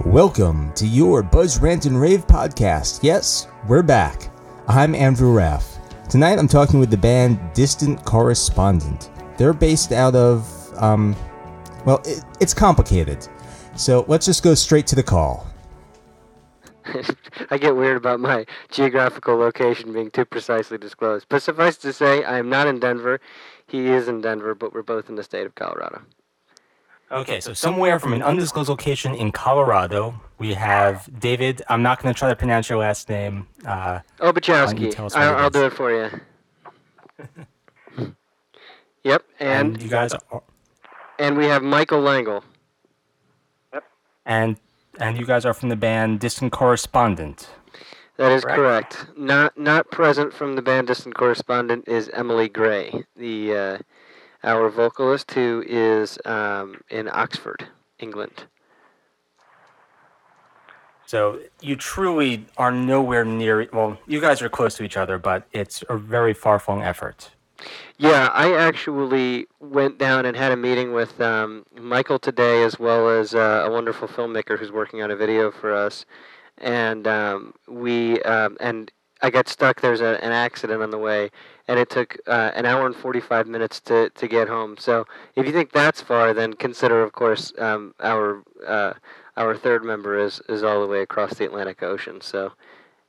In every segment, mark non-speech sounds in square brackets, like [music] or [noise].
Welcome to your Buzz Rant and Rave podcast. Yes, we're back. I'm Andrew Raff. Tonight I'm talking with the band Distant Correspondent. They're based out of, um, well, it, it's complicated. So let's just go straight to the call. [laughs] I get weird about my geographical location being too precisely disclosed. But suffice to say, I am not in Denver. He is in Denver, but we're both in the state of Colorado. Okay, so somewhere from an undisclosed location in Colorado, we have David. I'm not going to try to pronounce your last name. Uh, Obuchowski. I'll, I'll do it for you. yep, and, and you guys are, and we have Michael Langle. Yep. And and you guys are from the band Distant Correspondent. That is correct. correct. Not not present from the band Distant Correspondent is Emily Gray, the uh, our vocalist who is um, in Oxford, England. So you truly are nowhere near. Well, you guys are close to each other, but it's a very far-flung effort. Yeah, I actually went down and had a meeting with um, Michael today, as well as uh, a wonderful filmmaker who's working on a video for us, and um, we um, and I got stuck. There's a, an accident on the way, and it took uh, an hour and 45 minutes to, to get home. So if you think that's far, then consider, of course, um, our uh, our third member is is all the way across the Atlantic Ocean. So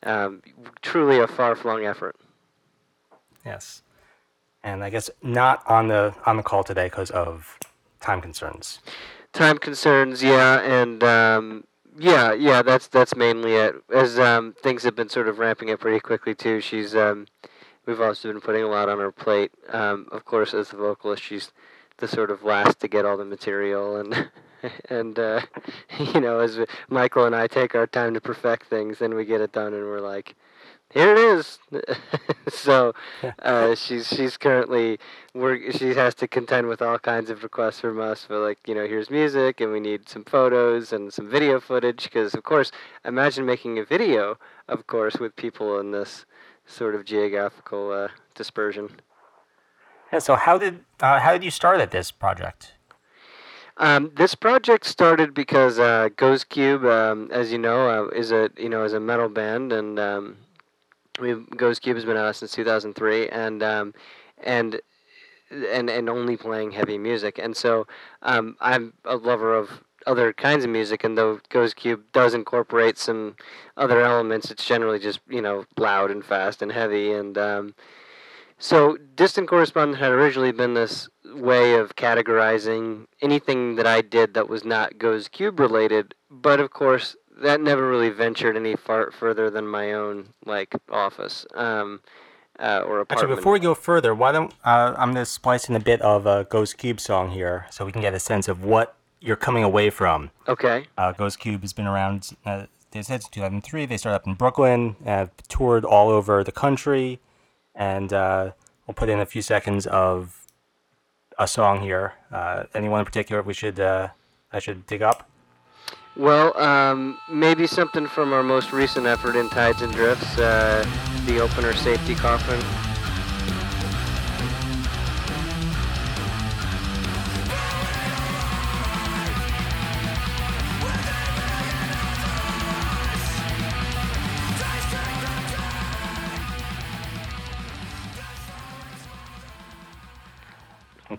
um, truly a far flung effort. Yes and I guess not on the on the call today because of time concerns. Time concerns, yeah, and um, yeah, yeah, that's that's mainly it. As um, things have been sort of ramping up pretty quickly too. She's um, we've also been putting a lot on her plate. Um, of course, as the vocalist, she's the sort of last to get all the material and. [laughs] and uh, [laughs] you know, as Michael and I take our time to perfect things, then we get it done, and we're like, here it is. [laughs] so uh, she's she's currently work. She has to contend with all kinds of requests from us for like you know here's music and we need some photos and some video footage because of course imagine making a video of course with people in this sort of geographical uh, dispersion. Yeah. So how did uh, how did you start at this project? Um, this project started because uh, Goes Cube, um, as you know, uh, is a you know is a metal band, and um, we Goes Cube has been out since 2003, and um, and and and only playing heavy music. And so um, I'm a lover of other kinds of music, and though Goes Cube does incorporate some other elements, it's generally just you know loud and fast and heavy. And um, so Distant Correspondent had originally been this way of categorizing anything that I did that was not Goes Cube related, but of course that never really ventured any far further than my own like office um, uh, or apartment. Actually, before we go further, why don't uh, I'm gonna splice in a bit of a Goes Cube song here, so we can get a sense of what you're coming away from. Okay. Uh, Goes Cube has been around. Uh, they said 2003. They started up in Brooklyn, have toured all over the country, and uh, we'll put in a few seconds of a song here. Uh, anyone in particular we should uh, I should dig up? Well, um, maybe something from our most recent effort in Tides and Drifts, uh, the opener safety coffin.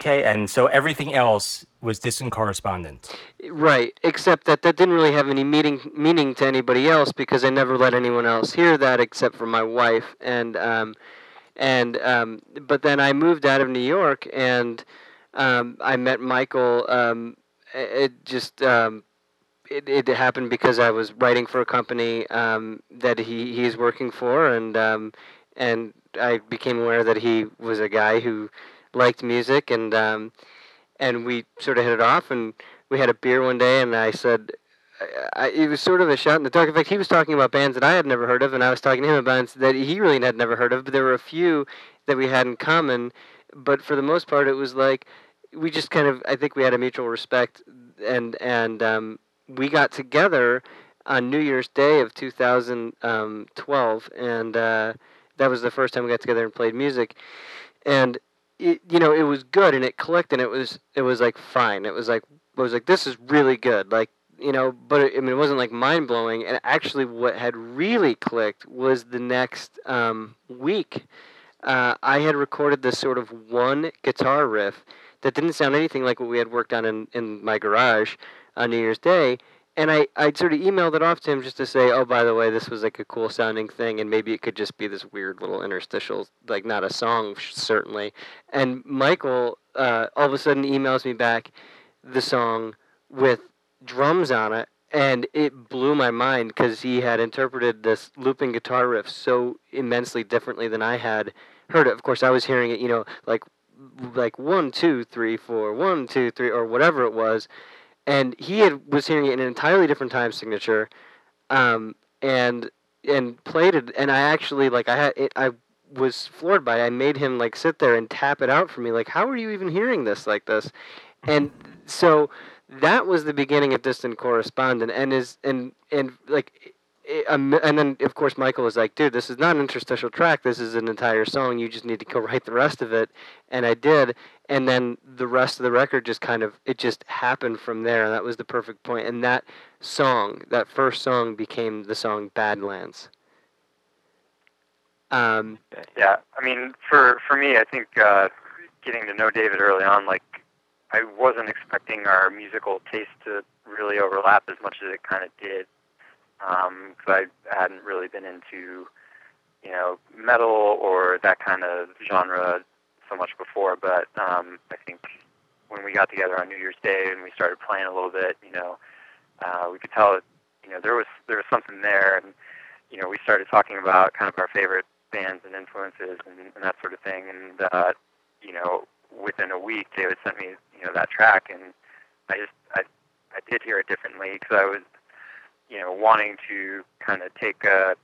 Okay, and so everything else was distant correspondent. Right, except that that didn't really have any meaning meaning to anybody else because I never let anyone else hear that except for my wife and um, and um, but then I moved out of New York and um, I met Michael. Um, it just um, it, it happened because I was writing for a company um, that he he's working for and um, and I became aware that he was a guy who liked music, and um, and we sort of hit it off. And we had a beer one day, and I said, I, it was sort of a shot in the dark. In fact, he was talking about bands that I had never heard of, and I was talking to him about bands that he really had never heard of. But there were a few that we had in common. But for the most part, it was like we just kind of I think we had a mutual respect, and and um, we got together on New Year's Day of 2012, and uh, that was the first time we got together and played music. And it, you know, it was good and it clicked and it was it was like fine. It was like it was like this is really good. Like you know, but it, I mean, it wasn't like mind blowing. And actually, what had really clicked was the next um, week. Uh, I had recorded this sort of one guitar riff that didn't sound anything like what we had worked on in, in my garage on New Year's Day. And I, I sort of emailed it off to him just to say, oh, by the way, this was like a cool sounding thing, and maybe it could just be this weird little interstitial, like not a song, certainly. And Michael uh, all of a sudden emails me back the song with drums on it, and it blew my mind because he had interpreted this looping guitar riff so immensely differently than I had heard it. Of course, I was hearing it, you know, like like one, two, three, four, one, two, three, or whatever it was, and he had was hearing it in an entirely different time signature, um, and and played it, and I actually like I had it, I was floored by it. I made him like sit there and tap it out for me, like how are you even hearing this like this, and so that was the beginning of distant correspondent, and is and and like um, and then of course Michael was like, "Dude, this is not an interstitial track. This is an entire song. You just need to go [laughs] write the rest of it." And I did, and then the rest of the record just kind of it just happened from there. And that was the perfect point. And that song, that first song, became the song "Badlands." Um, yeah, I mean, for for me, I think uh, getting to know David early on, like I wasn't expecting our musical taste to really overlap as much as it kind of did because um, I hadn't really been into you know metal or that kind of genre so much before. But um, I think when we got together on New Year's Day and we started playing a little bit, you know, uh, we could tell you know there was there was something there, and you know we started talking about kind of our favorite bands and influences and, and that sort of thing. And uh, you know, within a week, David sent me you know that track, and I just I I did hear it differently because I was you know, wanting to kind of take a,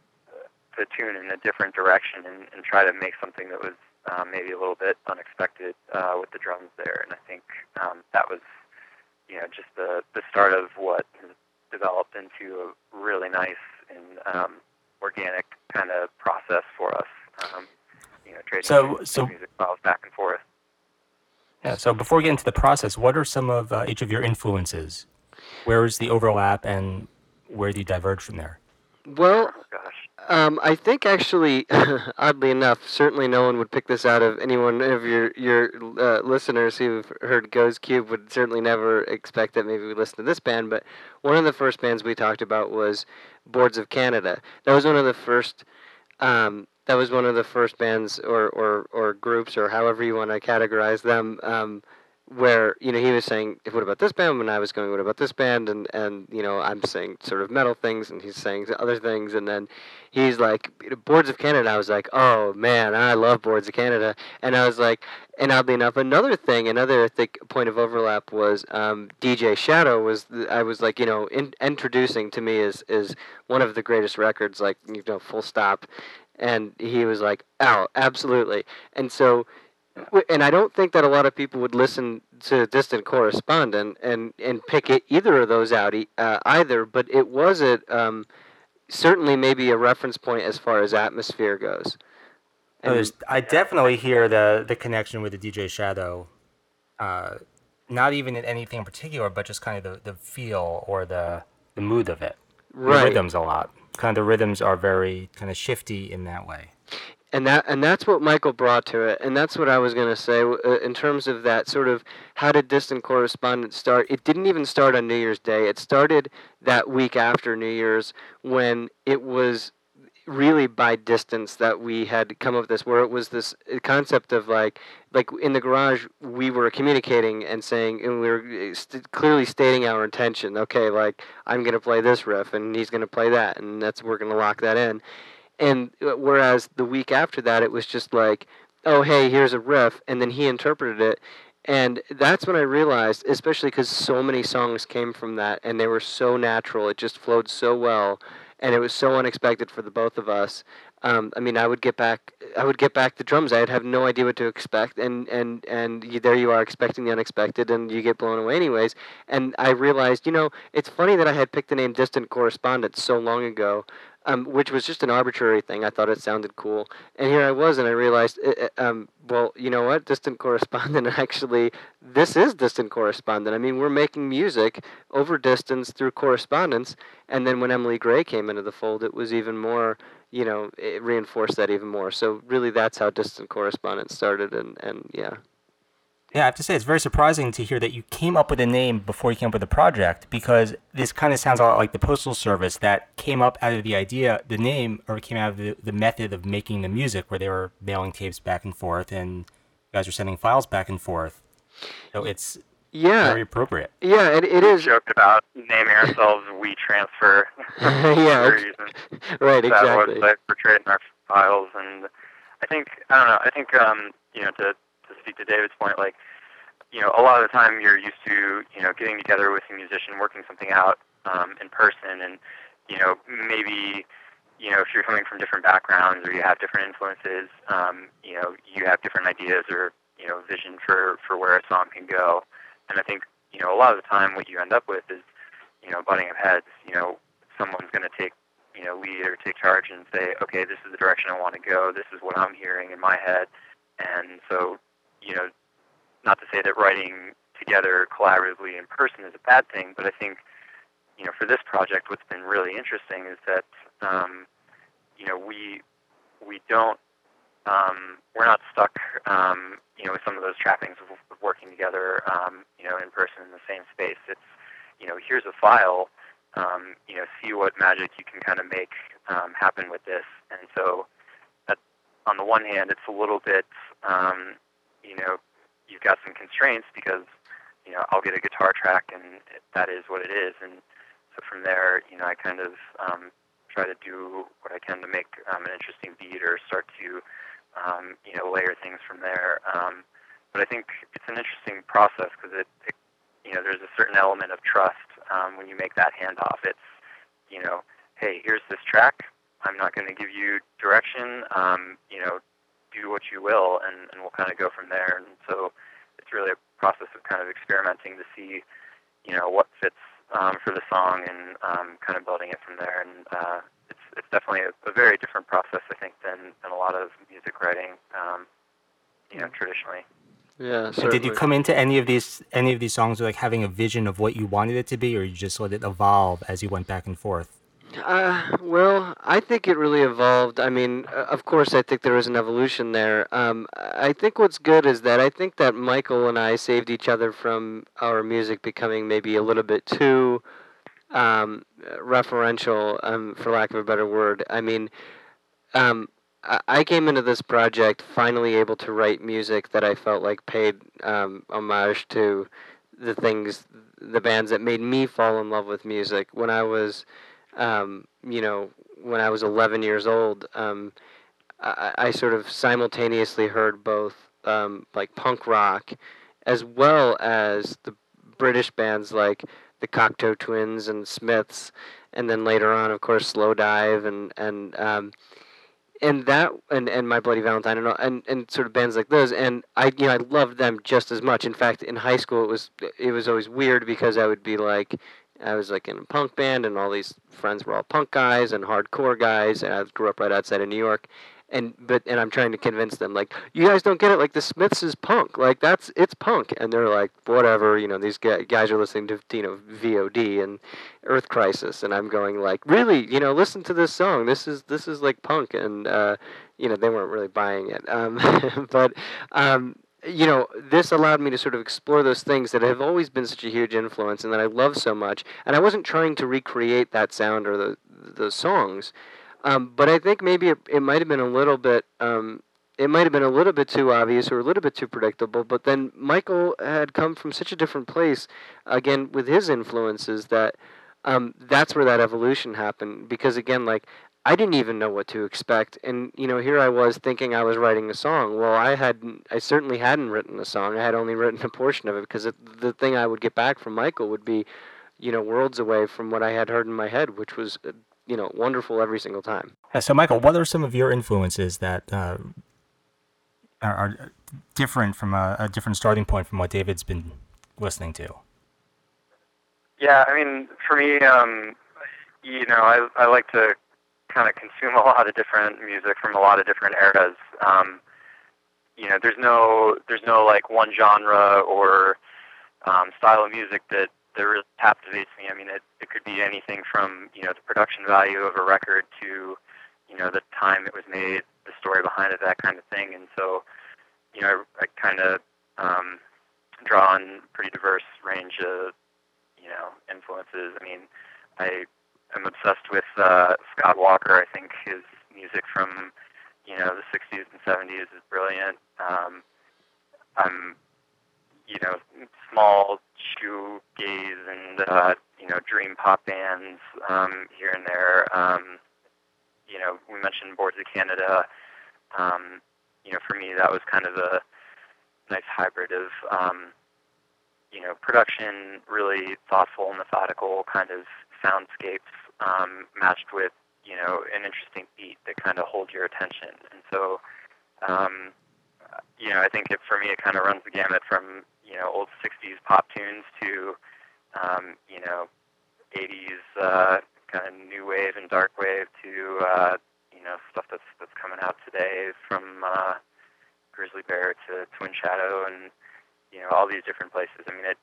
the tune in a different direction and, and try to make something that was um, maybe a little bit unexpected uh, with the drums there. And I think um, that was, you know, just the the start of what developed into a really nice and um, organic kind of process for us. Um, you know, trading so, so, music files back and forth. Yeah. So before we get into the process, what are some of uh, each of your influences? Where is the overlap, and where do you diverge from there? Well, um, I think actually, [laughs] oddly enough, certainly no one would pick this out of anyone of your your uh, listeners who've heard Goes Cube would certainly never expect that maybe we listen to this band. But one of the first bands we talked about was Boards of Canada. That was one of the first. Um, that was one of the first bands or, or, or groups or however you want to categorize them um, where you know he was saying what about this band? When I was going what about this band? And and you know I'm saying sort of metal things and he's saying other things. And then he's like Boards of Canada. I was like oh man I love Boards of Canada. And I was like and oddly enough another thing another thick point of overlap was um, DJ Shadow was I was like you know in, introducing to me is is one of the greatest records like you know full stop. And he was like oh absolutely. And so and I don't think that a lot of people would listen to Distant Correspondent and, and pick it, either of those out uh, either, but it was a, um, certainly maybe a reference point as far as atmosphere goes. And, I definitely hear the, the connection with the DJ Shadow, uh, not even in anything in particular, but just kind of the, the feel or the, the mood of it. Right. The rhythms a lot. Kind of the rhythms are very kind of shifty in that way and that and that's what Michael brought to it, and that's what I was going to say uh, in terms of that sort of how did distant correspondence start? It didn't even start on New Year's Day. It started that week after New Year's when it was really by distance that we had come up with this where it was this uh, concept of like like in the garage we were communicating and saying and we were uh, st- clearly stating our intention okay like i'm going to play this riff and he's going to play that and that's we're going to lock that in and uh, whereas the week after that, it was just like, oh, hey, here's a riff, and then he interpreted it. And that's when I realized, especially because so many songs came from that, and they were so natural, it just flowed so well, and it was so unexpected for the both of us. Um, I mean, I would get back, I would get back the drums. I'd have no idea what to expect, and and and you, there you are expecting the unexpected, and you get blown away anyways. And I realized, you know, it's funny that I had picked the name Distant Correspondent so long ago, um, which was just an arbitrary thing. I thought it sounded cool, and here I was, and I realized, uh, uh, um, well, you know what, distant correspondent. [laughs] Actually, this is distant correspondent. I mean, we're making music over distance through correspondence, and then when Emily Gray came into the fold, it was even more. You know, it reinforced that even more. So really, that's how distant correspondence started, and and yeah. Yeah, I have to say it's very surprising to hear that you came up with a name before you came up with a project because this kind of sounds a lot like the postal service that came up out of the idea, the name, or came out of the, the method of making the music where they were mailing tapes back and forth and you guys were sending files back and forth. So it's yeah very appropriate. Yeah, it, it is. Joked about naming ourselves WeTransfer. [laughs] [laughs] yeah, [laughs] right, exactly. That was like portrayed in our files, and I think I don't know. I think um, you know to to speak to David's point, like, you know, a lot of the time you're used to, you know, getting together with a musician, working something out um, in person, and, you know, maybe, you know, if you're coming from different backgrounds or you have different influences, um, you know, you have different ideas or, you know, vision for, for where a song can go. And I think, you know, a lot of the time what you end up with is, you know, butting of heads. You know, someone's going to take, you know, lead or take charge and say, okay, this is the direction I want to go. This is what I'm hearing in my head. And so you know, not to say that writing together collaboratively in person is a bad thing, but I think, you know, for this project, what's been really interesting is that, um, you know, we we don't um, we're not stuck, um, you know, with some of those trappings of, working together, um, you know, in person in the same space. It's, you know, here's a file, um, you know, see what magic you can kind of make um, happen with this. And so, that, on the one hand, it's a little bit, um, you know, you've got some constraints because, you know, I'll get a guitar track and that is what it is. And so from there, you know, I kind of um, try to do what I can to make um, an interesting beat or start to, um, you know, layer things from there. Um, but I think it's an interesting process because it, it, you know, there's a certain element of trust um, when you make that handoff. It's, you know, hey, here's this track. I'm not going to give you direction. Um, you know, do what you will, and, and we'll kind of go from there. And so it's really a process of kind of experimenting to see, you know, what fits um, for the song and um, kind of building it from there. And uh, it's it's definitely a, a very different process, I think, than, than a lot of music writing, um, you know, traditionally. Yeah. So did you come into any of these any of these songs with like having a vision of what you wanted it to be, or you just let it evolve as you went back and forth? Uh, well, I think it really evolved. I mean, uh, of course, I think there is an evolution there. Um, I think what's good is that I think that Michael and I saved each other from our music becoming maybe a little bit too um, referential, um, for lack of a better word. I mean, um, I came into this project finally able to write music that I felt like paid um, homage to the things, the bands that made me fall in love with music when I was um, you know, when I was 11 years old, um, I, I, sort of simultaneously heard both um, like punk rock as well as the British bands like the Cocteau Twins and Smiths, and then later on, of course, Slowdive and and um, and that and, and My Bloody Valentine and, and and sort of bands like those. And I you know I loved them just as much. In fact, in high school, it was it was always weird because I would be like I was like in a punk band, and all these friends were all punk guys and hardcore guys. And I grew up right outside of New York, and but and I'm trying to convince them like you guys don't get it. Like the Smiths is punk. Like that's it's punk, and they're like whatever. You know these guys are listening to you know VOD and Earth Crisis, and I'm going like really you know listen to this song. This is this is like punk, and uh, you know they weren't really buying it. Um, [laughs] but um, you know, this allowed me to sort of explore those things that have always been such a huge influence and that I love so much. And I wasn't trying to recreate that sound or the those songs, um, but I think maybe it, it might have been a little bit. Um, it might have been a little bit too obvious or a little bit too predictable, but then Michael had come from such a different place, again, with his influences, that um, that's where that evolution happened. Because, again, like, I didn't even know what to expect, and you know, here I was thinking I was writing a song. Well, I hadn't. I certainly hadn't written a song. I had only written a portion of it because it, the thing I would get back from Michael would be, you know, worlds away from what I had heard in my head, which was, uh, you know, wonderful every single time. Yeah, so, Michael, what are some of your influences that uh, are, are, different from a, a different starting point from what David's been listening to? Yeah, I mean, for me, um, you know, I I like to kind of consume [laughs] a lot of different music from a lot of different eras. Um, you know, there's no there's no like one genre or um, style of music that that really captivates me. I mean, it it could be anything from you know the production value of a record to you know the time it was made, the story behind it, that kind of thing. And so, you know, I, I kind of um, draw on pretty diverse range of you know influences. I mean, I am obsessed with uh, Scott Walker. I think his music from you know the 60s and 70s is brilliant. Um, I'm you know small shoegaze and uh, you know dream pop bands um, here and there. Um, you know we mentioned Boards of Canada. Um, you know for me that was kind of a nice hybrid of um, you know production, really thoughtful, methodical kind of soundscapes um, matched with you know an interesting beat that kind of holds your attention. And so, um, you know, I think it, for me it kind of runs the gamut from you know old '60s pop tunes to um, you know '80s uh, kind of new wave and dark wave to uh, you know stuff that's that's coming out today from uh, Grizzly Bear to Twin Shadow and you know all these different places. I mean, it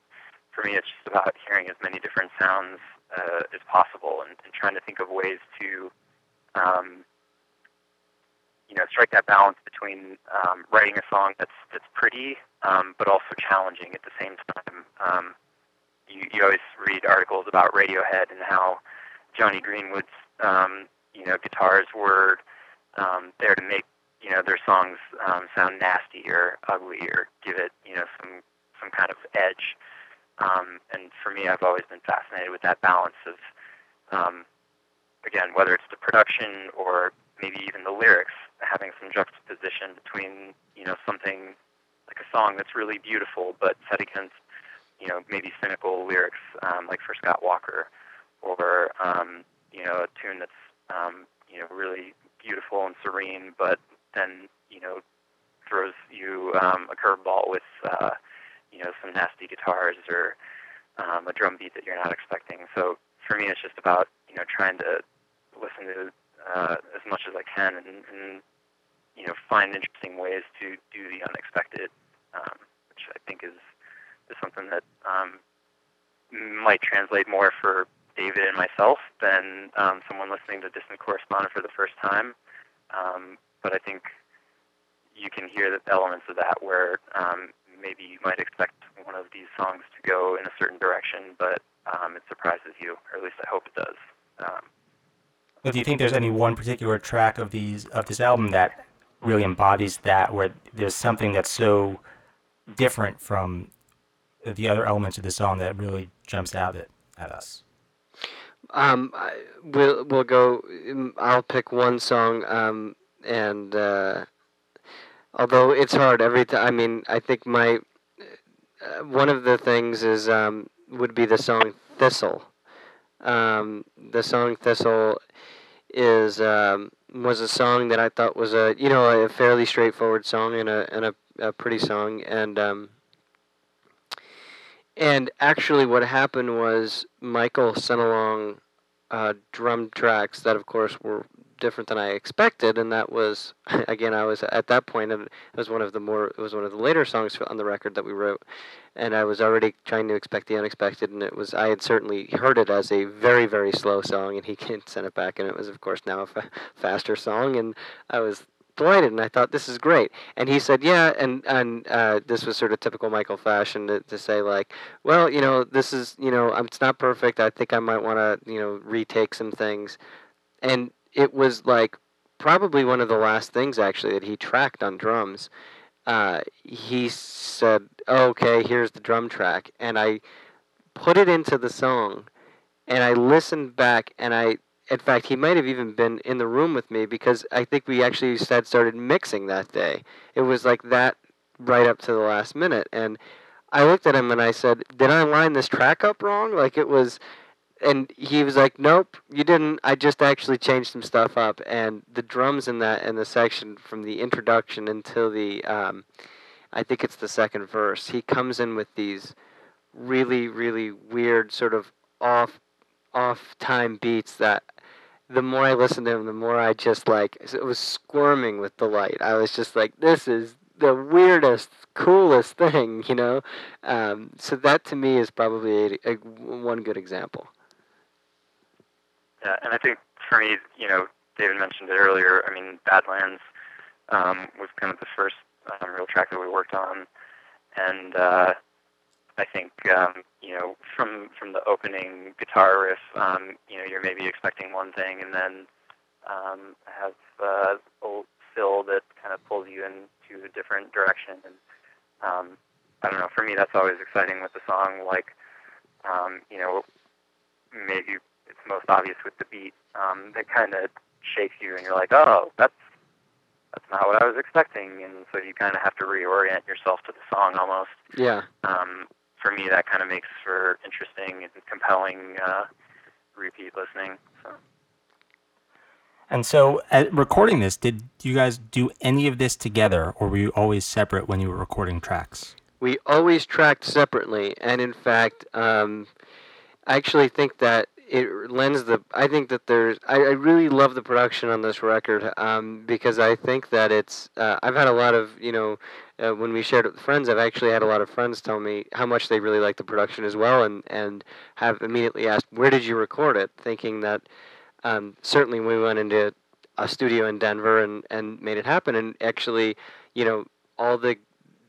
for me it's just about hearing as many different sounds uh, as possible and, and trying to think of ways to um, you know strike that balance between um, writing a song that's that's pretty um, but also challenging at the same time. Um, you, you always read articles about Radiohead and how Jonny Greenwood's um, you know guitars were there to make you know their songs sound nasty or ugly or give it you know some some kind of edge. Um, and for me, I've always been fascinated with that balance of um, again whether it's the production or maybe even the lyrics, having some juxtaposition between you know something like a song that's really beautiful but set against you know maybe cynical lyrics um, like for Scott Walker, or um, you know a tune that's um, you know really beautiful and serene but then you know throws you um, a curveball with uh, you know some nasty guitars or um, a drum beat that you're not expecting. So for me, it's just about you know trying to listen to uh, as much as I can and, and you know find interesting ways to do the unexpected, um, which I think is is something that um, might translate more for David and myself than um, someone listening to Distant Correspondent for the first time. Um, but I think you can hear the elements of that where um, maybe you might expect one of these songs to go in a certain direction, but um, it surprises you, or at least I hope it does. Um, but do you think there's any one particular track of these of this album that really embodies that, where there's something that's so different from the other elements of the song that really jumps out at, at us? Um, I, we'll we'll go. I'll pick one song. Um, and uh, although it's hard every time, I mean, I think my uh, one of the things is um, would be the song Thistle. Um, the song Thistle is um, was a song that I thought was a you know a fairly straightforward song and a and a, a pretty song and um, and actually what happened was Michael sent along uh, drum tracks that of course were different than I expected, and that was [laughs] again I was at that point, and it was one of the more it was one of the later songs on the record that we wrote, and I was already trying to expect the unexpected, and it was I had certainly heard it as a very very slow song, and he [laughs] sent it back, and it was of course now a fa- faster song, and I was delighted, and I thought this is great. And he said, yeah, and and uh, this was sort of typical Michael fashion to, to say like, well, you know, this is you know, it's not perfect. I think I might want to you know retake some things, and it was like probably one of the last things actually that he tracked on drums. Uh, he said, "Okay, here's the drum track," and I put it into the song, and I listened back, and I, in fact, he might have even been in the room with me because I think we actually had started mixing that day. It was like that right up to the last minute, and I looked at him and I said, "Did I line this track up wrong? Like it was." And he was like, "Nope, you didn't. I just actually changed some stuff up." And the drums in that in the section from the introduction until the, um, I think it's the second verse. He comes in with these really, really weird sort of off, off time beats that the more I listened to him, the more I just like it was squirming with delight. I was just like, this is the weirdest, coolest thing, [laughs] you know. Um, so that to me is probably a, a, one good example. Yeah, and I think for me, you know, David mentioned it earlier. I mean, Badlands um, was kind of the first um, real track that we worked on, and uh, I think um, you know from from the opening guitar riff, um, you know, you're maybe expecting one thing, and then um, have uh, old fill that kind of pulls you into a different direction. And um, I don't know. For me, that's always exciting with the song. Like, um, you know, maybe it's most obvious with the beat um, that kind of shakes you, and you're like, oh, that's that's not what I was expecting, and so you kind of have to reorient yourself to the song almost. Yeah. Um, for me, that kind of makes for interesting and compelling uh, repeat listening. So. And so, at recording this, did you guys do any of this together, or were you always separate when you were recording tracks? We always tracked separately, and in fact, um, I actually think that it lends the. I think that there's. I, I really love the production on this record um, because I think that it's. Uh, I've had a lot of you know. Uh, when we shared it with friends, I've actually had a lot of friends tell me how much they really like the production as well, and and have immediately asked, "Where did you record it?" Thinking that um, certainly we went into a studio in Denver and and made it happen, and actually, you know, all the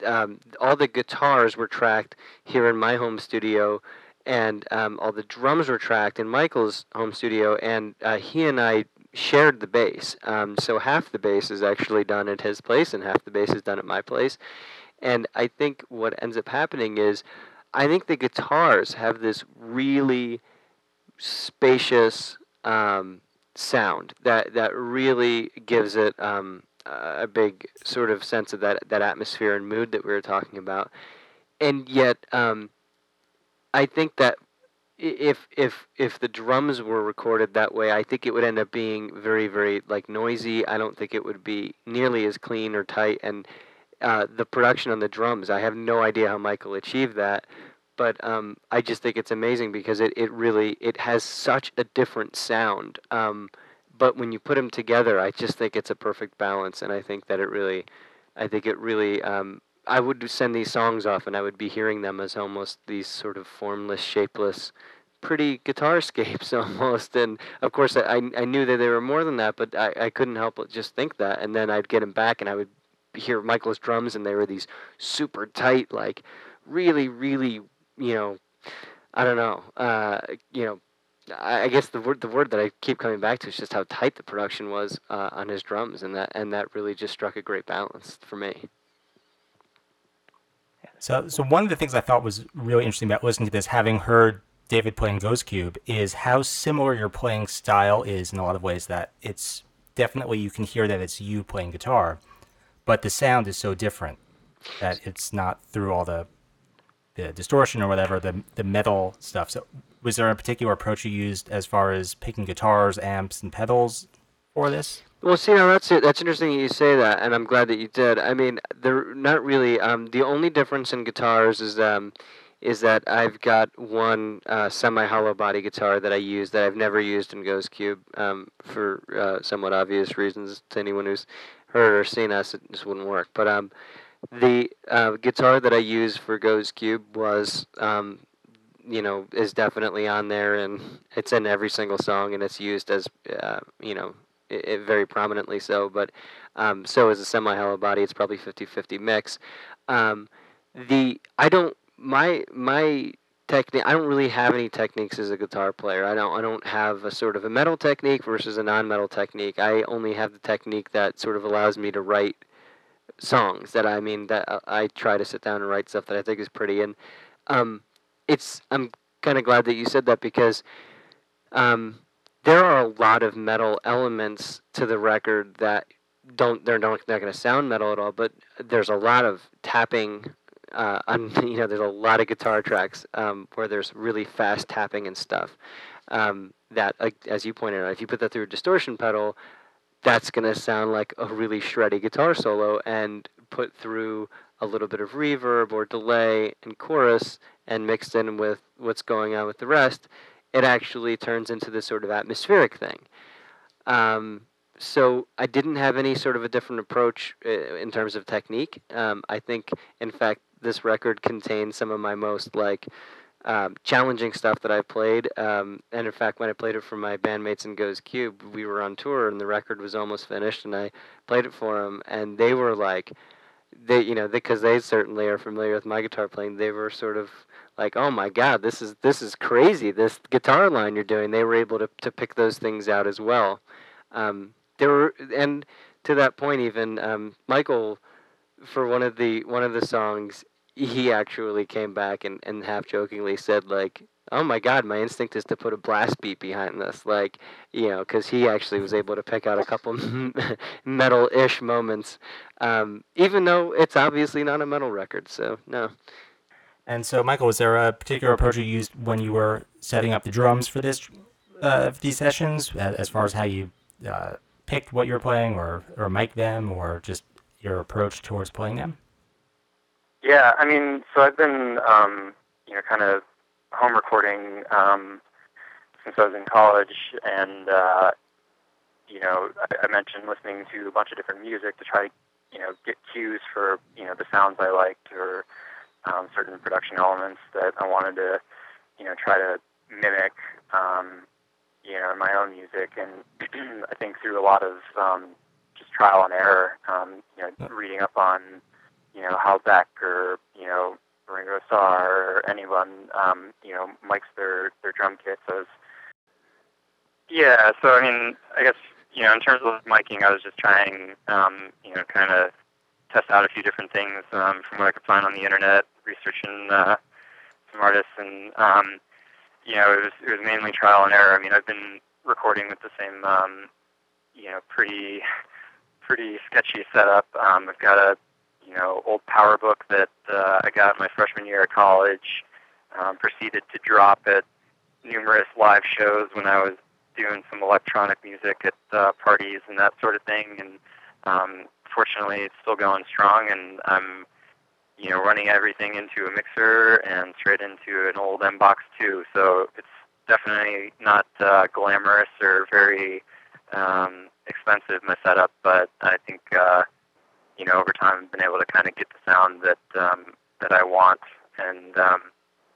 um, all the guitars were tracked here in my home studio and um, all the drums were tracked in Michael's home studio, and uh, he and I shared the bass. Um, so half the bass is actually done at his place, and half the bass is done at my place. And I think what ends up happening is, I think the guitars have this really spacious um, sound that that really gives it um, a big sort of sense of that that atmosphere and mood that we were talking about, and yet um, I think that if if if the drums were recorded that way, I think it would end up being very very like noisy. I don't think it would be nearly as clean or tight. And uh, the production on the drums, I have no idea how Michael achieved that, but um, I just think it's amazing because it, it really it has such a different sound. Um, but when you put them together, I just think it's a perfect balance, and I think that it really, I think it really um, I would send these songs off, and I would be hearing them as almost these sort of formless, shapeless, pretty guitar [laughs] scapes almost. And of course, I I knew that they were more than that, but I I couldn't help but just think that. And then I'd get them back, and I would hear Michael's drums, and they were these super tight, like really, really, you know, I don't know, uh, you know. I guess the word the word that I keep coming back to is just how tight the production was uh, on his drums, and that and that really just struck a great balance for me. So, so one of the things I thought was really interesting about listening to this, having heard David playing Goes Cube, is how similar your playing style is in a lot of ways. That it's definitely you can hear that it's you playing guitar, but the sound is so different that it's not through all the the distortion or whatever the the metal stuff. So, was there a particular approach you used as far as picking guitars, amps, and pedals for this? Well, see, now that's it. That's interesting that you say that, and I'm glad that you did. I mean, they're not really. Um, the only difference in guitars is um, is that I've got one uh, semi-hollow body guitar that I use that I've never used in Goes Cube um, for uh, somewhat obvious reasons. To anyone who's heard or seen us, it just wouldn't work. But um, the uh, guitar that I use for Goes Cube was um, you know is definitely on there and it's in every single song and it's used as uh, you know it, it very prominently so, but um, so is a semi-hollow body. It's probably 50-50 mix. Um, the I don't my my technique. I don't really have any techniques as a guitar player. I don't I don't have a sort of a metal technique versus a non-metal technique. I only have the technique that sort of allows me to write songs that I mean that I try to sit down and write stuff that I think is pretty and um, it's I'm kind of glad that you said that because um, there are a lot of metal elements to the record that don't they're not, not going to sound metal at all but there's a lot of tapping uh, on, [laughs] you know there's a lot of guitar tracks um, where there's really fast tapping and stuff um, that as you pointed out if you put that through a distortion pedal that's going to sound like a really shreddy guitar solo and put through a little bit of reverb or delay and chorus and mixed in with what's going on with the rest it actually turns into this sort of atmospheric thing. Um, so I didn't have any sort of a different approach uh, in terms of technique. Um, I think, in fact, this record contains some of my most like um, challenging stuff that I played. Um, and in fact, when I played it for my bandmates in Goes Cube, we were on tour and the record was almost finished, and I played it for them, and they were like, they you know because they, they certainly are familiar with my guitar playing. They were sort of like, oh my god, this is this is crazy. This guitar line you're doing. They were able to to pick those things out as well. Um, there were and to that point even um, Michael for one of the one of the songs he actually came back and, and half jokingly said like oh my god my instinct is to put a blast beat behind this like you know because he actually was able to pick out a couple [laughs] metal-ish moments um, even though it's obviously not a metal record so no. And so michael was there a particular approach you used when you were setting up the drums for this uh, these sessions as far as how you uh, picked what you were playing or or mic them or just your approach towards playing them? Yeah, I mean, so I've been, um, you know, kind of home recording um, since I was in college, and uh, you know, I, I mentioned listening to a bunch of different music to try you know, get cues for you know the sounds I liked or um, certain production elements that I wanted to, you know, try to mimic, um, you know, in my own music, and [clears throat] I think through a lot of um, just trial and error, um, you know, reading up on you know, Hal Beck or, you know, Ringo Starr or anyone, um, you know, mics their, their drum kits as. Yeah, so I mean, I guess, you know, in terms of miking, I was just trying, um, you know, kind of test out a few different things um, from what I could find on the internet, researching uh, some artists, and um, you know, it was it was mainly trial and error. I mean, I've been recording with the same, um, you know, pretty [laughs] pretty sketchy setup. Um, I've got a you know, old PowerBook that uh, I got my freshman year of college. Um, proceeded to drop at numerous live shows when I was doing some electronic music at uh, parties and that sort of thing. And um, fortunately, it's still going strong, and I'm, you know, running everything into a mixer and straight into an old MBox 2. So it's definitely not uh, glamorous or very um, expensive my setup, but I think. Uh, you know, over time, I've been able to kind of get the sound that um, that I want, and um,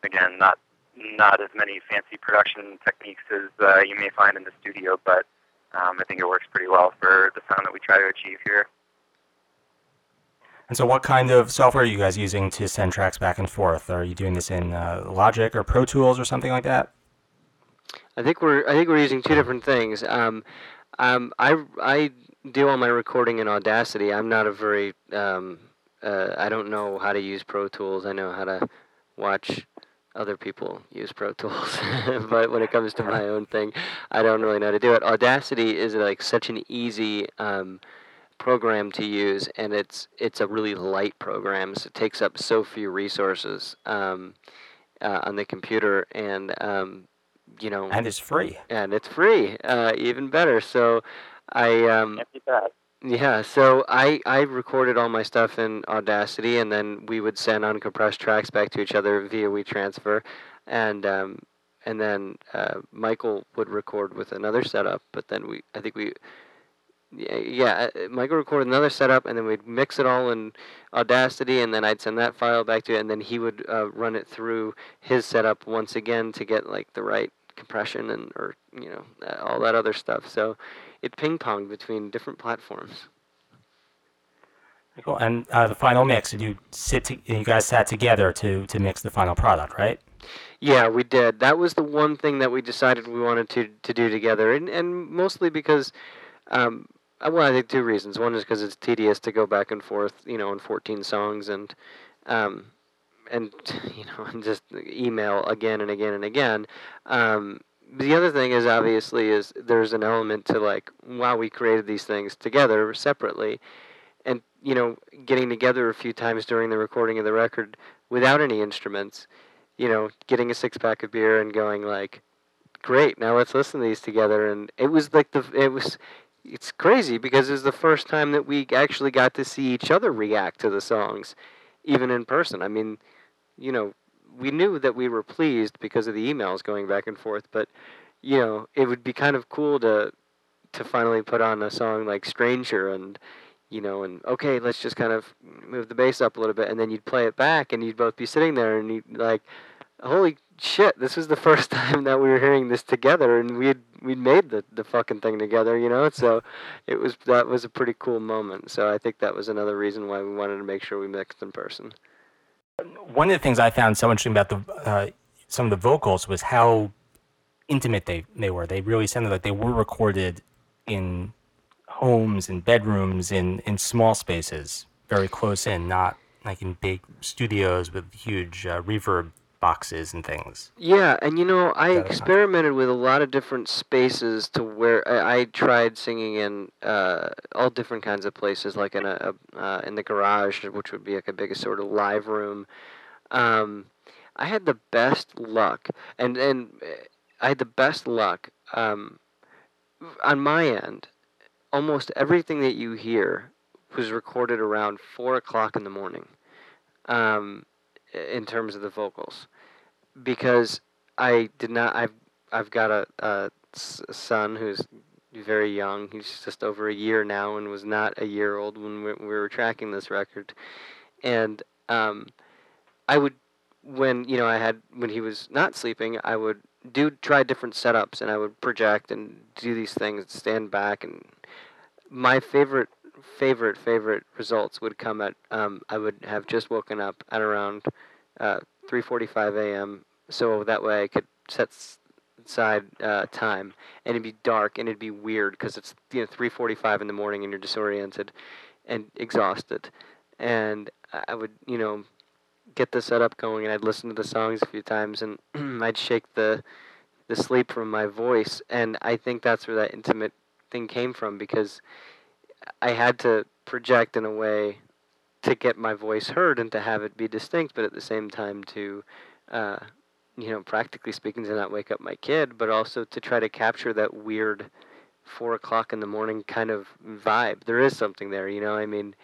again, not not as many fancy production techniques as uh, you may find in the studio, but um, I think it works pretty well for the sound that we try to achieve here. And so, what kind of software are you guys using to send tracks back and forth? Are you doing this in uh, Logic or Pro Tools or something like that? I think we're I think we're using two different things. Um, um, I I do all my recording in Audacity. I'm not a very um, uh, I don't know how to use Pro Tools. I know how to watch other people use Pro Tools, [laughs] but when it comes to my own thing, I don't really know how to do it. Audacity is like such an easy um, program to use, and it's it's a really light program. So it takes up so few resources um, uh, on the computer, and um, you know, and it's free, and it's free, uh, even better. So I um, yeah, so I I recorded all my stuff in Audacity, and then we would send uncompressed tracks back to each other via WeTransfer, and um, and then uh, Michael would record with another setup. But then we, I think we, yeah, yeah, uh, Michael recorded another setup, and then we'd mix it all in Audacity, and then I'd send that file back to it, and then he would uh, run it through his setup once again to get like the right compression and or you know all that other stuff. So it ping ponged between different platforms. Cool. And uh, the final mix, did you sit? To, you guys sat together to to mix the final product, right? Yeah, we did. That was the one thing that we decided we wanted to to do together, and and mostly because, um, uh, well, I think two reasons. One is because it's tedious to go back and forth, you know, on 14 songs, and um, and [laughs] you know, and just email again and again and again. Um, the other thing is obviously is there's an element to like wow we created these things together separately. And you know getting together a few times during the recording of the record without any instruments you know getting a six pack of beer and going like great now let's listen to these together. And it was like the it was it's crazy because it was the first time that we actually got to see each other react to the songs even in person. I mean you know we knew that we were pleased because of the emails going back and forth, but you know, it would be kind of cool to to finally put on a song like Stranger and you know and okay let's just kind of move the bass up a little bit and then you'd play it back and you'd both be sitting there and you'd like holy shit this was the [laughs] first time that we were hearing this together and we'd we'd made the, the fucking thing together you know? So it was that was a pretty cool moment. So i think that was another reason why we wanted to make sure we mixed in person one of the things i found so interesting about the uh, some of the vocals was how intimate they, they were. They really sounded like they were recorded in homes and bedrooms in, in small spaces, very close in, not like in big studios with huge uh, reverb boxes and things. Yeah, and you know, I experimented with a lot of different spaces to where I, I tried singing in uh, all different kinds of places, like in a, a uh, in the garage, which would be like a big sort of live room. Um, I had the best luck, and and I had the best luck. Um, on my end, almost everything that you hear was recorded around four o'clock in the morning. Um, in terms of the vocals, because I did not. I've I've got a, a son who's very young. He's just over a year now, and was not a year old when we, we were tracking this record. And um, I would, when you know, I had when he was not sleeping, I would do try different setups and I would project and do these things, stand back and my favorite favorite favorite results would come at um, I would have just woken up at around uh, 3:45 a.m. so that way I could set aside uh, time and it'd be dark and it'd be weird because it's you know 3:45 in the morning and you're disoriented and exhausted and I would you know get the setup going, and I'd listen to the songs a few times, and [clears throat] I'd shake the the sleep from my voice, and I think that's where that intimate thing came from because I had to project in a way to get my voice heard and to have it be distinct, but at the same time to, uh, you know, practically speaking, to not wake up my kid, but also to try to capture that weird four o'clock in the morning kind of vibe. There is something there, you know. I mean,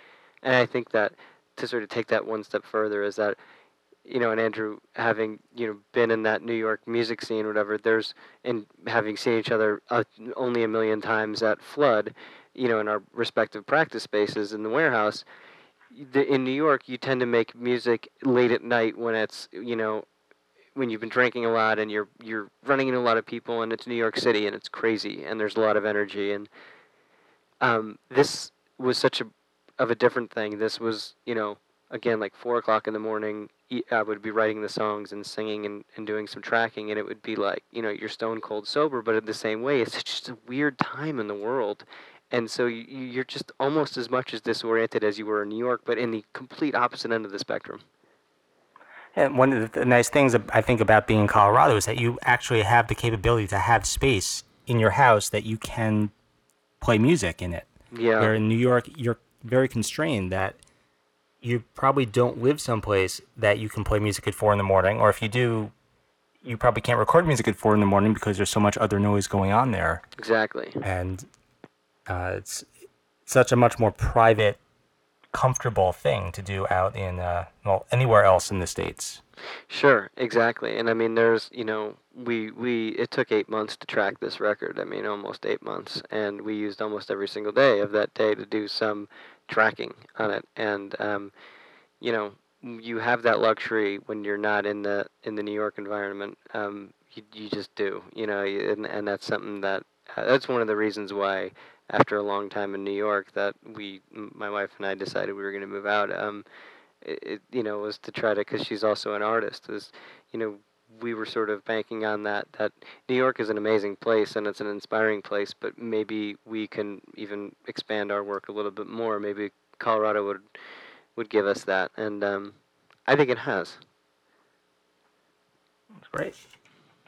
and I think that to sort of take that one step further is that you know, and Andrew having you know been in that New York music scene, whatever. There's and having seen each other uh, only a million times at Flood, you know, in our respective practice spaces in the warehouse. The, in New York, you tend to make music late at night when it's you know when you've been drinking a lot and you're you're running into a lot of people and it's New York City and it's crazy and there's a lot of energy and um, this was such a of a different thing. This was, you know, again, like four o'clock in the morning. I would be writing the songs and singing and, and doing some tracking, and it would be like, you know, you're stone cold sober, but in the same way, it's just a weird time in the world. And so you, you're just almost as much as disoriented as you were in New York, but in the complete opposite end of the spectrum. And one of the nice things I think about being in Colorado is that you actually have the capability to have space in your house that you can play music in it. Yeah. Where in New York, you're very constrained that you probably don't live someplace that you can play music at four in the morning, or if you do, you probably can't record music at four in the morning because there's so much other noise going on there. Exactly. And uh, it's such a much more private, comfortable thing to do out in uh, well anywhere else in the states. Sure, exactly. And I mean, there's you know we we it took eight months to track this record. I mean, almost eight months, and we used almost every single day of that day to do some tracking on it. And um, you know, you have that luxury when you're not in the in the New York environment. Um, you you just do, you know, and and that's something that uh, that's one of the reasons why after a long time in New York that we my wife and I decided we were going to move out. Um, it, it you know was to try to because she's also an artist. Was you know we were sort of banking on that that New York is an amazing place and it's an inspiring place, but maybe we can even expand our work a little bit more. Maybe Colorado would would give us that, and um, I think it has. That's great.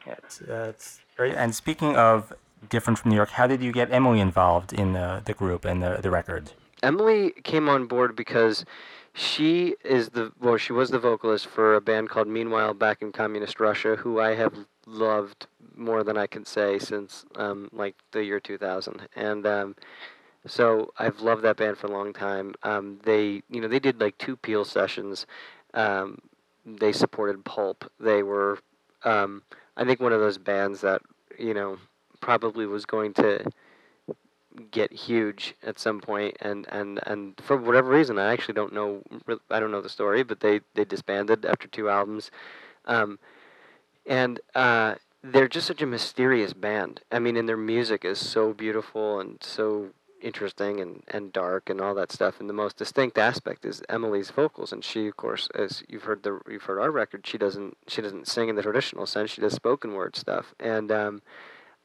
Yeah, it's, uh, it's great. And speaking of different from New York, how did you get Emily involved in the, the group and the, the record? Emily came on board because she is the well, she was the vocalist for a band called Meanwhile back in communist Russia, who I have loved more than I can say since um, like the year 2000, and um, so I've loved that band for a long time. Um, they you know they did like two Peel sessions. Um, they supported Pulp. They were um, I think one of those bands that you know probably was going to get huge at some point, and and and for whatever reason, I actually don't know. I don't know the story, but they they disbanded after two albums, um, and uh, they're just such a mysterious band. I mean, and their music is so beautiful and so interesting and, and dark and all that stuff. And the most distinct aspect is Emily's vocals. And she, of course, as you've heard the you've heard our record, she doesn't she doesn't sing in the traditional sense. She does spoken word stuff. And um,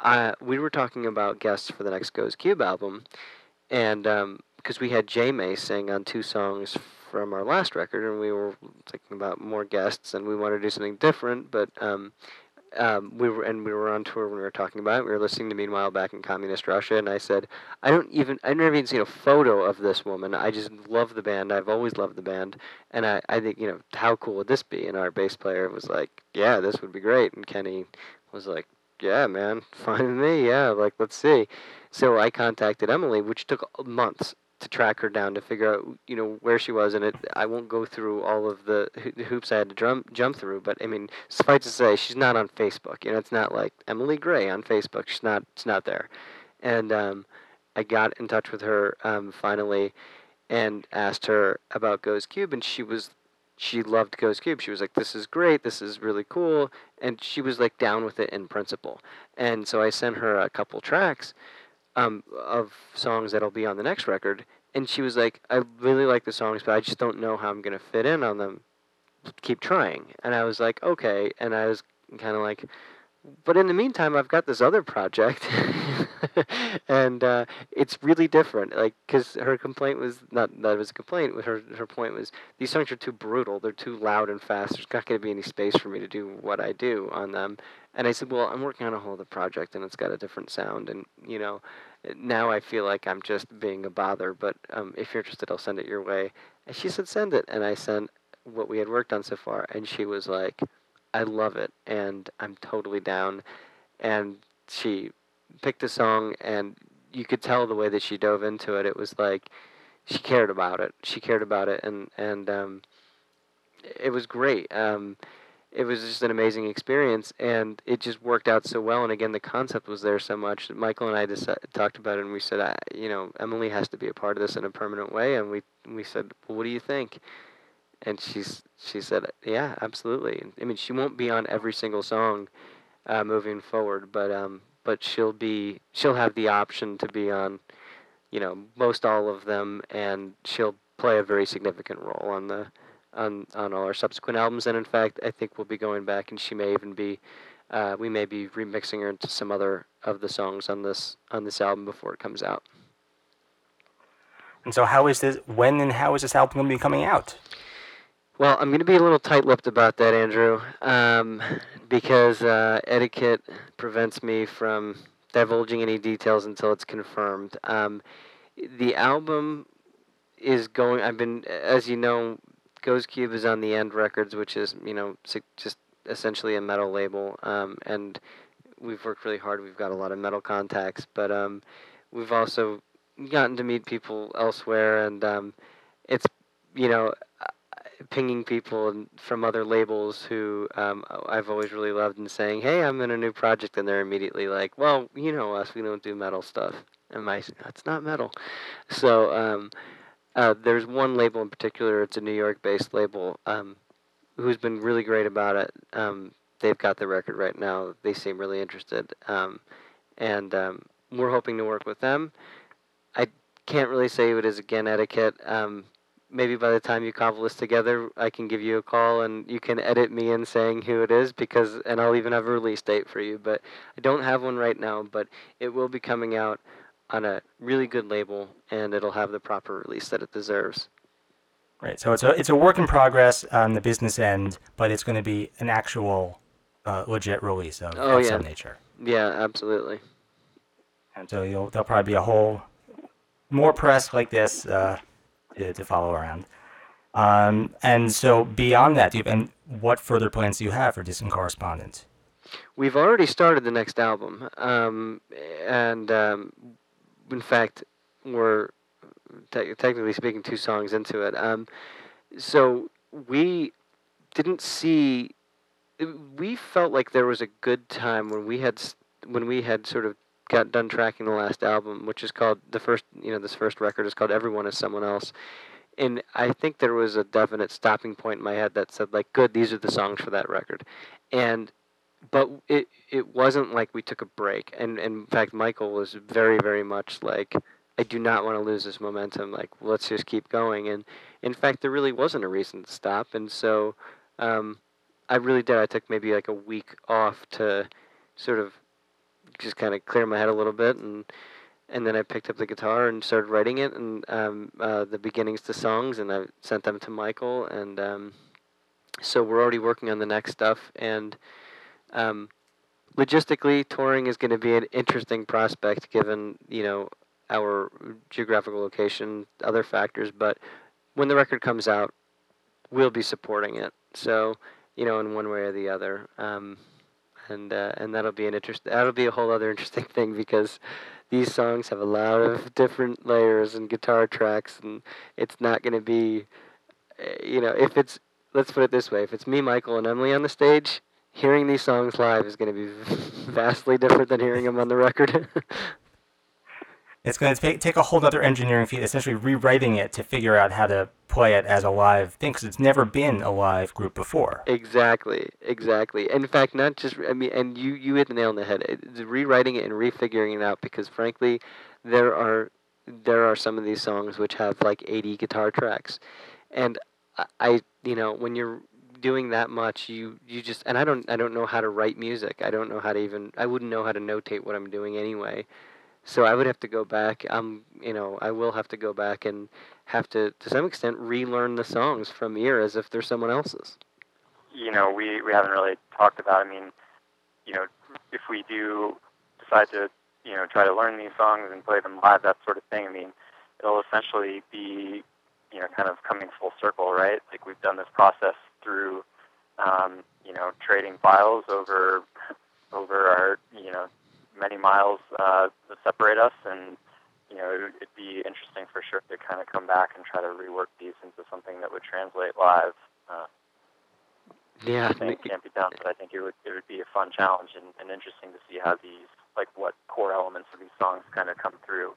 I, we were talking about guests for the next Goes Cube album, and because um, we had J May sing on two songs from our last record, and we were thinking about more guests, and we wanted to do something different, but. Um, um, we were and we were on tour when we were talking about it. We were listening to Meanwhile back in communist Russia, and I said, I don't even I've never even seen a photo of this woman. I just love the band. I've always loved the band, and I I think you know how cool would this be? And our bass player was like, Yeah, this would be great. And Kenny was like, Yeah, man, [laughs] with me. Yeah, like let's see. So I contacted Emily, which took months to track her down to figure out you know where she was and it I won't go through all of the hoops I had to jump jump through but I mean suffice to say she's not on Facebook you know it's not like Emily Gray on Facebook she's not it's not there and um, I got in touch with her um, finally and asked her about Goes Cube and she was she loved Goes Cube she was like this is great this is really cool and she was like down with it in principle and so I sent her a couple tracks um, of songs that'll be on the next record. And she was like, I really like the songs, but I just don't know how I'm to fit in on them. Keep trying. And I was like, okay. And I was kind of like, but in the meantime, I've got this other project, [laughs] and uh, it's really different. Like, because her complaint was not that it was a complaint. Her her point was these songs are too brutal. They're too loud and fast. There's not going to be any space for me to do what I do on them. And I said, well, I'm working on a whole other project, and it's got a different sound. And you know, now I feel like I'm just being a bother. But um, if you're interested, I'll send it your way. And she said, send it. And I sent what we had worked on so far, and she was like I love it, and I'm totally down. And she picked a song, and you could tell the way that she dove into it. It was like she cared about it. She cared about it, and and um, it was great. Um, it was just an amazing experience, and it just worked out so well. And again, the concept was there so much. That Michael and I just talked about it, and we said, you know, Emily has to be a part of this in a permanent way. And we we said, well, what do you think? And she's she said, yeah, absolutely. I mean, she won't be on every single song uh, moving forward, but um, but she'll be she'll have the option to be on, you know, most all of them, and she'll play a very significant role on the on on all our subsequent albums. And in fact, I think we'll be going back, and she may even be. Uh, we may be remixing her into some other of the songs on this on this album before it comes out. And so, how is this? When and how is this album going to be coming out? Well, I'm going to be a little tight-lipped about that, Andrew, um, because uh, etiquette prevents me from divulging any details until it's confirmed. Um, the album is going. I've been, as you know, Goes Cube is on the End Records, which is you know just essentially a metal label, um, and we've worked really hard. We've got a lot of metal contacts, but um, we've also gotten to meet people elsewhere, and um, it's you know pinging people from other labels who um, I've always really loved and saying, "Hey, I'm in a new project," and they're immediately like, "Well, you know us, we don't do metal stuff." And my, that's not metal. So um, uh, there's one label in particular. It's a New York-based label um, who's been really great about it. Um, they've got the record right now. They seem really interested, um, and um, we're hoping to work with them. I can't really say what is again etiquette maybe by the time you cobble this together, I can give you a call and you can edit me in saying who it is because, and I'll even have a release date for you. But I don't have one right now, but it will be coming out on a really good label and it'll have the proper release that it deserves. Right. So it's a it's a work in progress on the business end, but it's going to be an actual uh, legit release of, oh, of yeah. some nature. Yeah, absolutely. And so you'll there'll probably be a whole more press like this. Uh, to, to follow around. Um, and so beyond that, do you, and what further plans do you have for Distant Correspondent? We've already started the next album, um, and um, in fact, we're te- technically speaking two songs into it. Um, so we didn't see. We felt like there was a good time when we had when we had sort of got done tracking the last album, which is called the first. You know, this first record is called "Everyone Is Someone Else," and I think there was a definite stopping point in my head that said like, "Good, these are the songs for that record," and but it it wasn't like we took a break, and, and in fact, Michael was very very much like. I do not want to lose this momentum. Like, let's just keep going. And in fact, there really wasn't a reason to stop. And so, um, I really did. I took maybe like a week off to sort of just kind of clear my head a little bit, and and then I picked up the guitar and started writing it and um, uh, the beginnings to songs, and I sent them to Michael, and um, so we're already working on the next stuff. And um, logistically, touring is going to be an interesting prospect given you know our geographical location, other factors. But when the record comes out, we'll be supporting it. So you know, in one way or the other. And uh, and that'll be an interest. That'll be a whole other interesting [laughs] thing because these songs have a lot of different layers and guitar tracks, and it's not going to be, uh, you know, if it's let's put it this way: if it's me, Michael, and Emily on the stage, hearing these songs live is going to be [laughs] vastly different than hearing them on the record. [laughs] it's going to take, a whole other engineering feat, essentially rewriting it to figure out how to play it as a live thing, because it's never been a live group before. Exactly, exactly. In fact, not just I mean, and you you hit the nail on the head. It's rewriting it and refiguring it out because frankly, there are there are some of these songs which have like 80 guitar tracks, and I you know when you're doing that much you you just and I don't I don't know how to write music. I don't know how to even I wouldn't know how to notate what I'm doing anyway. So I would have to go back. Um, you know, I will have to go back and have to, to some extent, relearn the songs from ear as if they're someone else's. You know, we we haven't really talked about. I mean, you know, if we do decide to, you know, try to learn these songs and play them live, that sort of thing. I mean, it'll essentially be, you know, kind of coming full circle, right? Like we've done this process through, um, you know, trading files over over our, you know, many miles uh, that separate us, and you know it'd be interesting for sure to kind of come back and try to rework these into something that would translate live. Uh, yeah, it can't be done, but I think it would it would be a fun challenge and, and interesting to see how these like what core elements of these songs kind of come through.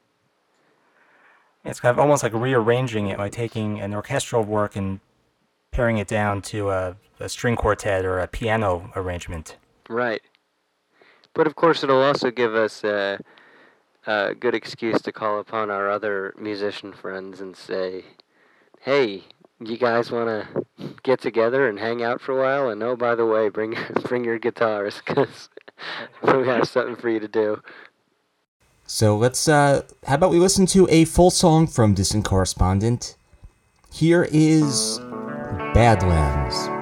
It's kind of almost like rearranging it by taking an orchestral work and paring it down to a, a string quartet or a piano arrangement. Right. But of course, it'll also give us a, a good excuse to call upon our other musician friends and say, "Hey, you guys want to get together and hang out for a while? And oh, by the way, bring [laughs] bring your guitars because [laughs] we have something for you to do." So let's. Uh, how about we listen to a full song from Distant Correspondent? Here is Badlands.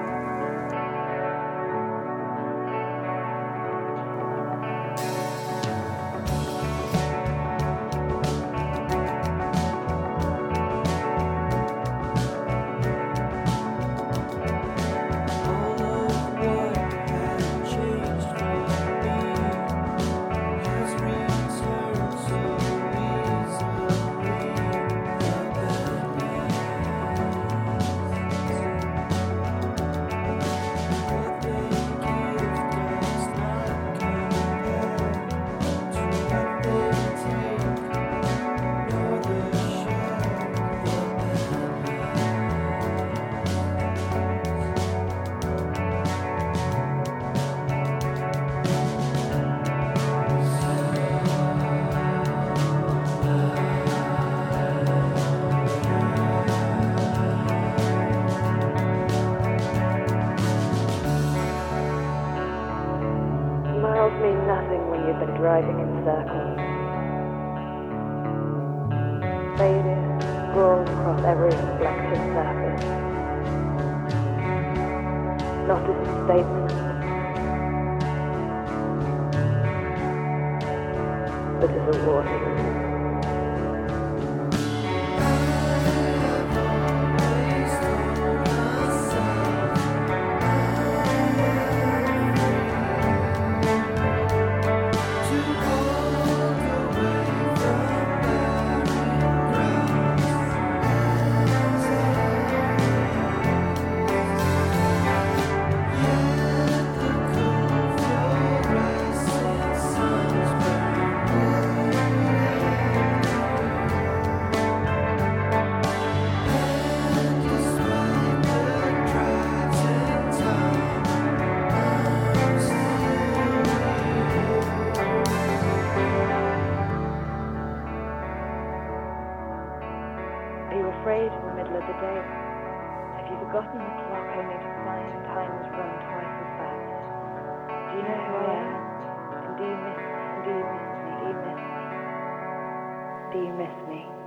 Afraid in the middle of the day. Have you forgotten the clock only to find time has run twice as fast? Do you know who I am? And do you miss? And do you miss me? Do you miss me? Do you miss me?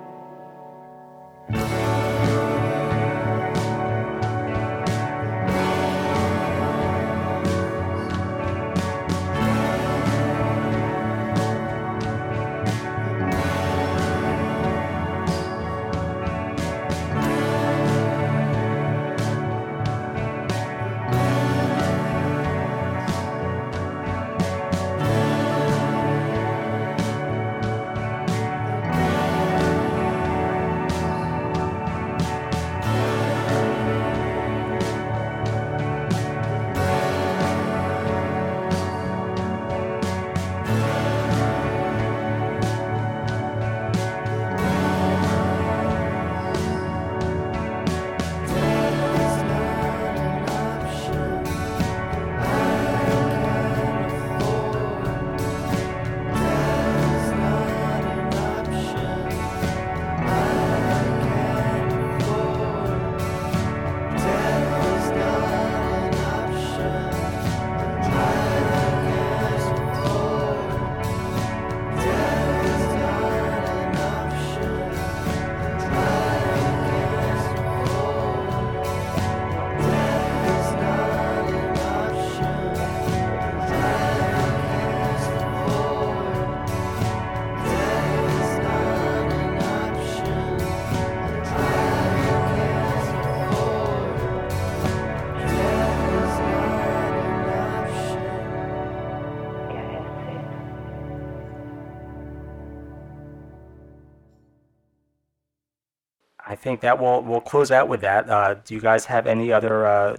Think that will we'll close out with that. Uh, do you guys have any other? Uh,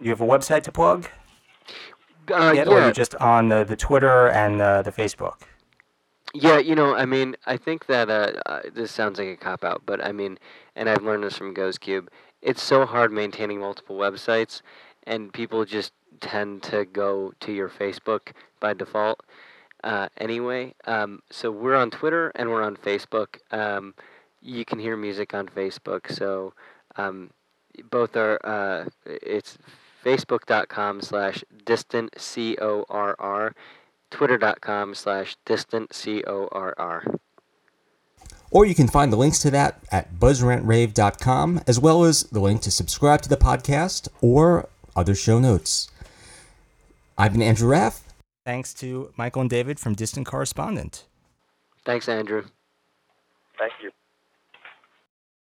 you have a website to plug? Uh, yet, Or are yeah, you just on the, the Twitter and uh, the Facebook? Yeah, you know, I mean, I think that uh, uh, this sounds like a cop out, but I mean, and I've learned this from Goes Cube. It's so hard maintaining multiple websites, and people just tend to go to your Facebook by default. Uh, anyway, um, so we're on Twitter and we're on Facebook. Um, you can hear music on Facebook, so um, both are. Uh, it's facebook.com slash distant c o r r twitter.com slash distant c-o-r-r Or you can find the links to that at buzzrantrave.com, as well as the link to subscribe to the podcast or other show notes. I've been Andrew Raff. Thanks to Michael and David from Distant Correspondent. thanks andrew Thank you.